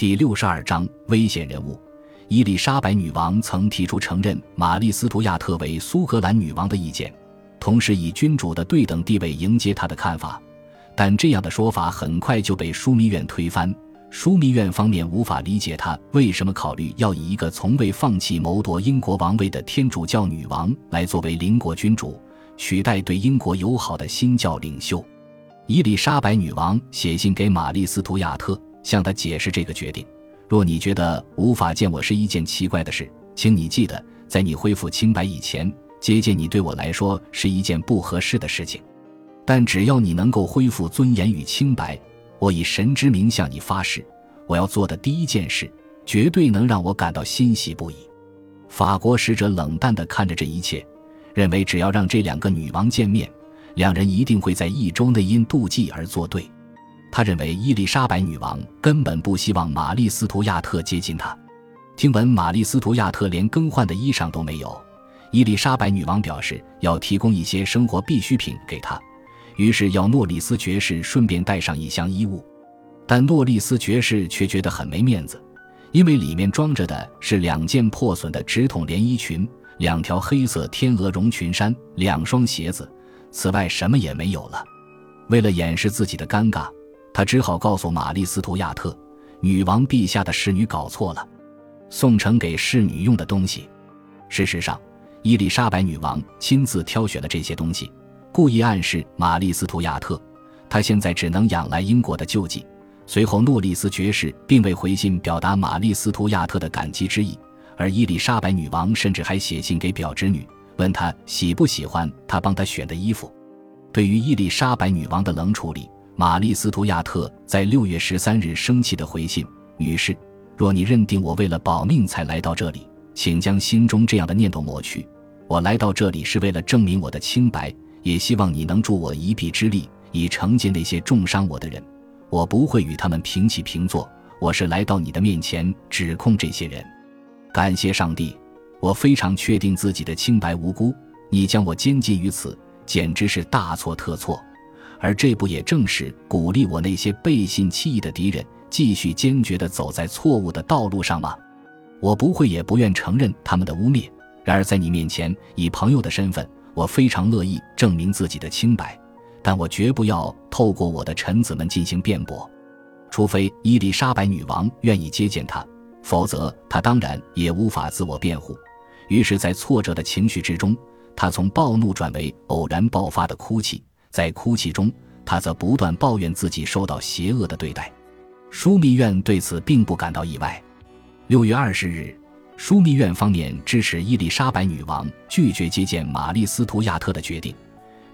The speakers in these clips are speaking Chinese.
第六十二章危险人物。伊丽莎白女王曾提出承认玛丽·斯图亚特为苏格兰女王的意见，同时以君主的对等地位迎接她的看法。但这样的说法很快就被枢密院推翻。枢密院方面无法理解她为什么考虑要以一个从未放弃谋夺英国王位的天主教女王来作为邻国君主，取代对英国友好的新教领袖。伊丽莎白女王写信给玛丽·斯图亚特。向他解释这个决定。若你觉得无法见我是一件奇怪的事，请你记得，在你恢复清白以前，接见你对我来说是一件不合适的事情。但只要你能够恢复尊严与清白，我以神之名向你发誓，我要做的第一件事，绝对能让我感到欣喜不已。法国使者冷淡地看着这一切，认为只要让这两个女王见面，两人一定会在一周内因妒忌而作对。他认为伊丽莎白女王根本不希望玛丽·斯图亚特接近她。听闻玛丽·斯图亚特连更换的衣裳都没有，伊丽莎白女王表示要提供一些生活必需品给她，于是要诺里斯爵士顺便带上一箱衣物。但诺里斯爵士却觉得很没面子，因为里面装着的是两件破损的直筒连衣裙、两条黑色天鹅绒裙衫、两双鞋子，此外什么也没有了。为了掩饰自己的尴尬。他只好告诉玛丽·斯图亚特，女王陛下的侍女搞错了，送呈给侍女用的东西。事实上，伊丽莎白女王亲自挑选了这些东西，故意暗示玛丽·斯图亚特，她现在只能仰赖英国的救济。随后，诺里斯爵士并未回信表达玛丽·斯图亚特的感激之意，而伊丽莎白女王甚至还写信给表侄女，问她喜不喜欢她帮她选的衣服。对于伊丽莎白女王的冷处理。玛丽·斯图亚特在六月十三日生气的回信：“女士，若你认定我为了保命才来到这里，请将心中这样的念头抹去。我来到这里是为了证明我的清白，也希望你能助我一臂之力，以惩戒那些重伤我的人。我不会与他们平起平坐。我是来到你的面前指控这些人。感谢上帝，我非常确定自己的清白无辜。你将我监禁于此，简直是大错特错。”而这不也正是鼓励我那些背信弃义的敌人继续坚决地走在错误的道路上吗？我不会也不愿承认他们的污蔑。然而，在你面前，以朋友的身份，我非常乐意证明自己的清白，但我绝不要透过我的臣子们进行辩驳，除非伊丽莎白女王愿意接见他，否则他当然也无法自我辩护。于是，在挫折的情绪之中，他从暴怒转为偶然爆发的哭泣。在哭泣中，他则不断抱怨自己受到邪恶的对待。枢密院对此并不感到意外。六月二十日，枢密院方面支持伊丽莎白女王拒绝接见玛丽·斯图亚特的决定，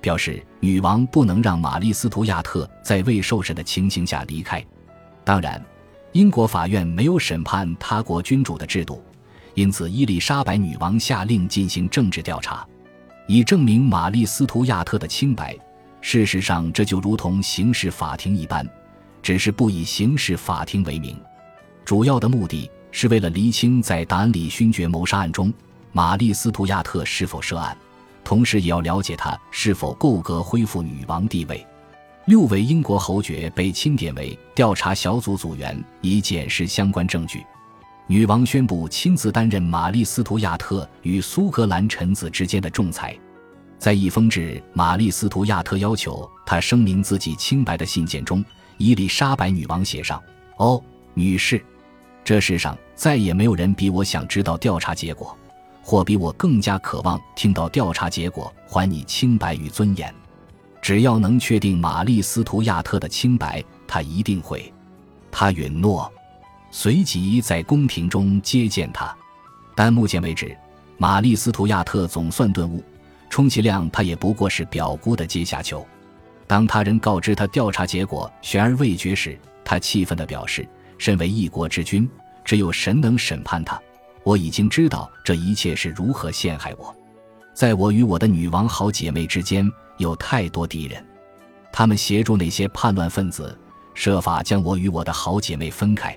表示女王不能让玛丽·斯图亚特在未受审的情形下离开。当然，英国法院没有审判他国君主的制度，因此伊丽莎白女王下令进行政治调查，以证明玛丽·斯图亚特的清白。事实上，这就如同刑事法庭一般，只是不以刑事法庭为名。主要的目的是为了厘清在达恩里勋爵谋杀案中，玛丽·斯图亚特是否涉案，同时也要了解他是否够格恢复女王地位。六位英国侯爵被钦点为调查小组组员，以检视相关证据。女王宣布亲自担任玛丽·斯图亚特与苏格兰臣子之间的仲裁。在一封致玛丽·斯图亚特要求他声明自己清白的信件中，伊丽莎白女王写上：“哦，女士，这世上再也没有人比我想知道调查结果，或比我更加渴望听到调查结果还你清白与尊严。只要能确定玛丽·斯图亚特的清白，他一定会。”他允诺，随即在宫廷中接见他。但目前为止，玛丽·斯图亚特总算顿悟。充其量，他也不过是表姑的阶下囚。当他人告知他调查结果悬而未决时，他气愤地表示：“身为一国之君，只有神能审判他。我已经知道这一切是如何陷害我。在我与我的女王好姐妹之间，有太多敌人，他们协助那些叛乱分子，设法将我与我的好姐妹分开。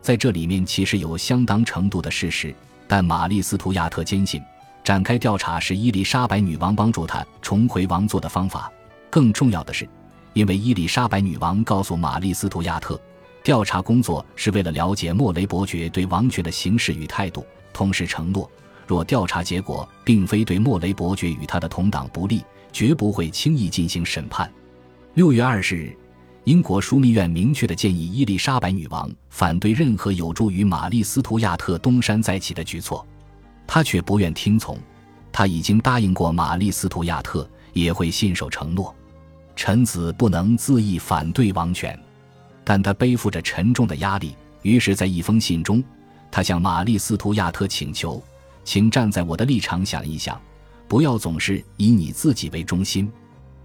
在这里面其实有相当程度的事实，但玛丽·斯图亚特坚信。”展开调查是伊丽莎白女王帮助他重回王座的方法。更重要的是，因为伊丽莎白女王告诉玛丽·斯图亚特，调查工作是为了了解莫雷伯爵对王爵的行事与态度，同时承诺，若调查结果并非对莫雷伯爵与他的同党不利，绝不会轻易进行审判。六月二十日，英国枢密院明确地建议伊丽莎白女王反对任何有助于玛丽·斯图亚特东山再起的举措，他却不愿听从。他已经答应过玛丽·斯图亚特，也会信守承诺。臣子不能恣意反对王权。但他背负着沉重的压力，于是，在一封信中，他向玛丽·斯图亚特请求：“请站在我的立场想一想，不要总是以你自己为中心。”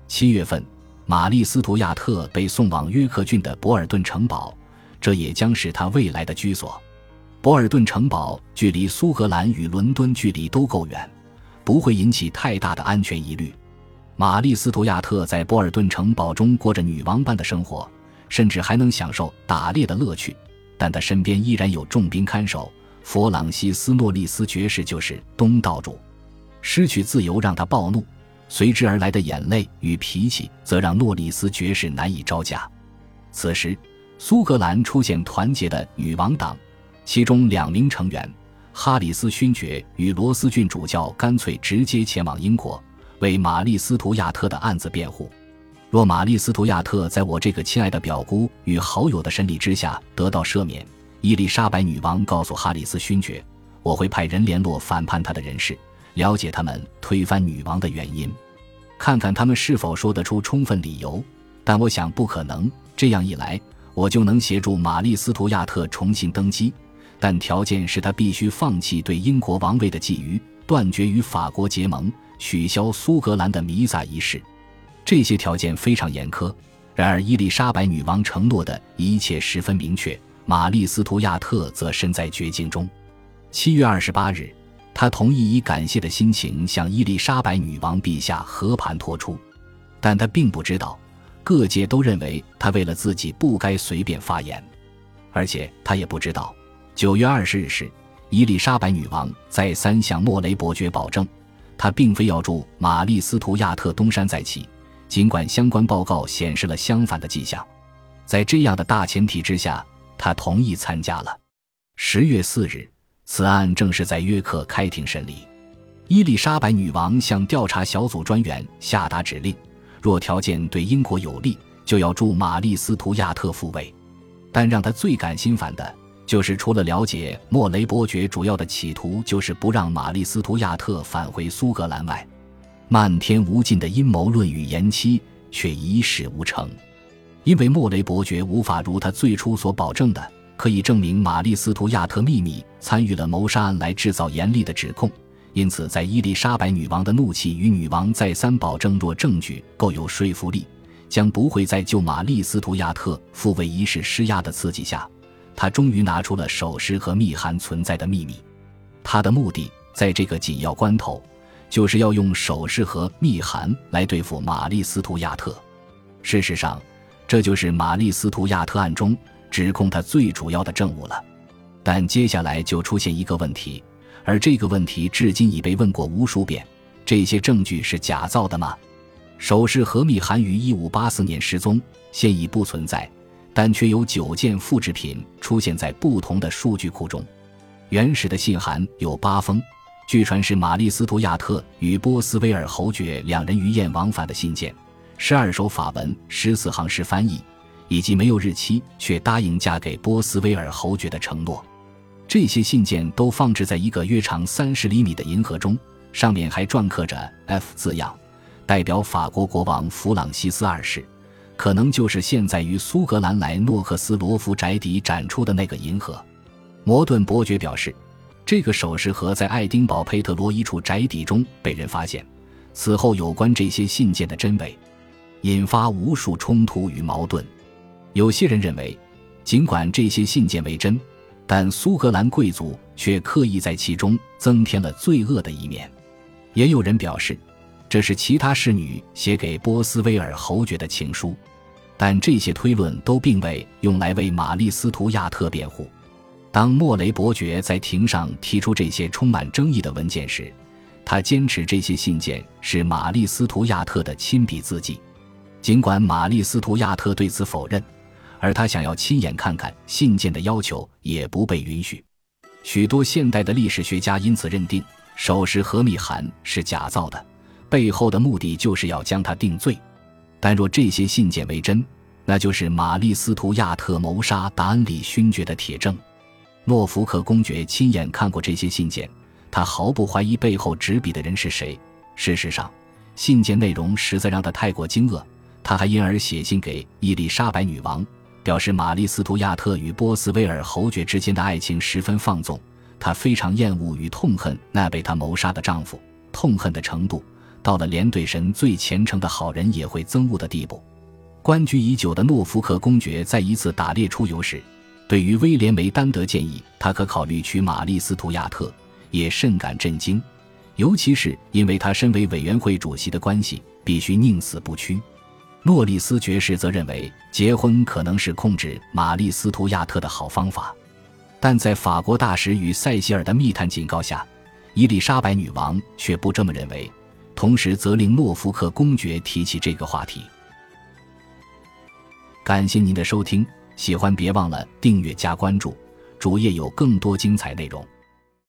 七月份，玛丽·斯图亚特被送往约克郡的博尔顿城堡，这也将是他未来的居所。博尔顿城堡距离苏格兰与伦敦距离都够远，不会引起太大的安全疑虑。玛丽·斯图亚特在博尔顿城堡中过着女王般的生活。甚至还能享受打猎的乐趣，但她身边依然有重兵看守。弗朗西斯·诺利斯爵士就是东道主。失去自由让他暴怒，随之而来的眼泪与脾气则让诺利斯爵士难以招架。此时，苏格兰出现团结的女王党，其中两名成员哈里斯勋爵与罗斯郡主教干脆直接前往英国，为玛丽·斯图亚特的案子辩护。若玛丽·斯图亚特在我这个亲爱的表姑与好友的审理之下得到赦免，伊丽莎白女王告诉哈里斯勋爵：“我会派人联络反叛他的人士，了解他们推翻女王的原因，看看他们是否说得出充分理由。但我想不可能。这样一来，我就能协助玛丽·斯图亚特重新登基，但条件是他必须放弃对英国王位的觊觎，断绝与法国结盟，取消苏格兰的弥撒仪式。”这些条件非常严苛，然而伊丽莎白女王承诺的一切十分明确。玛丽·斯图亚特则身在绝境中。七月二十八日，他同意以感谢的心情向伊丽莎白女王陛下和盘托出，但他并不知道，各界都认为他为了自己不该随便发言，而且他也不知道，九月二十日时，伊丽莎白女王再三向莫雷伯爵保证，她并非要助玛丽·斯图亚特东山再起。尽管相关报告显示了相反的迹象，在这样的大前提之下，他同意参加了。十月四日，此案正式在约克开庭审理。伊丽莎白女王向调查小组专员下达指令：若条件对英国有利，就要助玛丽·斯图亚特复位。但让她最感心烦的，就是除了了解莫雷伯爵主要的企图就是不让玛丽·斯图亚特返回苏格兰外。漫天无尽的阴谋论与延期却一事无成，因为莫雷伯爵无法如他最初所保证的，可以证明玛丽·斯图亚特秘密参与了谋杀案来制造严厉的指控。因此，在伊丽莎白女王的怒气与女王再三保证若证据够有说服力，将不会在就玛丽·斯图亚特复位一事施压的刺激下，他终于拿出了首饰和密函存在的秘密。他的目的在这个紧要关头。就是要用首饰和密函来对付玛丽·斯图亚特。事实上，这就是玛丽·斯图亚特案中指控他最主要的证物了。但接下来就出现一个问题，而这个问题至今已被问过无数遍：这些证据是假造的吗？首饰和密函于1584年失踪，现已不存在，但却有九件复制品出现在不同的数据库中。原始的信函有八封。据传是玛丽·斯图亚特与波斯威尔侯爵两人于燕往返的信件，十二首法文，十四行诗翻译，以及没有日期却答应嫁给波斯威尔侯爵的承诺。这些信件都放置在一个约长三十厘米的银盒中，上面还篆刻着 “F” 字样，代表法国国王弗朗西斯二世，可能就是现在于苏格兰莱诺克斯罗夫宅邸展出的那个银河。摩顿伯爵表示。这个首饰盒在爱丁堡佩特罗一处宅邸中被人发现。此后，有关这些信件的真伪，引发无数冲突与矛盾。有些人认为，尽管这些信件为真，但苏格兰贵族却刻意在其中增添了罪恶的一面。也有人表示，这是其他侍女写给波斯威尔侯爵的情书。但这些推论都并未用来为玛丽·斯图亚特辩护。当莫雷伯爵在庭上提出这些充满争议的文件时，他坚持这些信件是玛丽·斯图亚特的亲笔字迹。尽管玛丽·斯图亚特对此否认，而他想要亲眼看看信件的要求也不被允许。许多现代的历史学家因此认定手饰和密函是假造的，背后的目的就是要将他定罪。但若这些信件为真，那就是玛丽·斯图亚特谋杀达恩里勋爵的铁证。诺福克公爵亲眼看过这些信件，他毫不怀疑背后执笔的人是谁。事实上，信件内容实在让他太过惊愕。他还因而写信给伊丽莎白女王，表示玛丽·斯图亚特与波斯威尔侯爵之间的爱情十分放纵。他非常厌恶与痛恨那被他谋杀的丈夫，痛恨的程度到了连对神最虔诚的好人也会憎恶的地步。关居已久的诺福克公爵在一次打猎出游时，对于威廉·梅丹德建议他可考虑娶玛丽·斯图亚特，也甚感震惊，尤其是因为他身为委员会主席的关系，必须宁死不屈。诺里斯爵士则认为结婚可能是控制玛丽·斯图亚特的好方法，但在法国大使与塞西尔的密探警告下，伊丽莎白女王却不这么认为，同时责令诺福克公爵提起这个话题。感谢您的收听，喜欢别忘了订阅加关注，主页有更多精彩内容。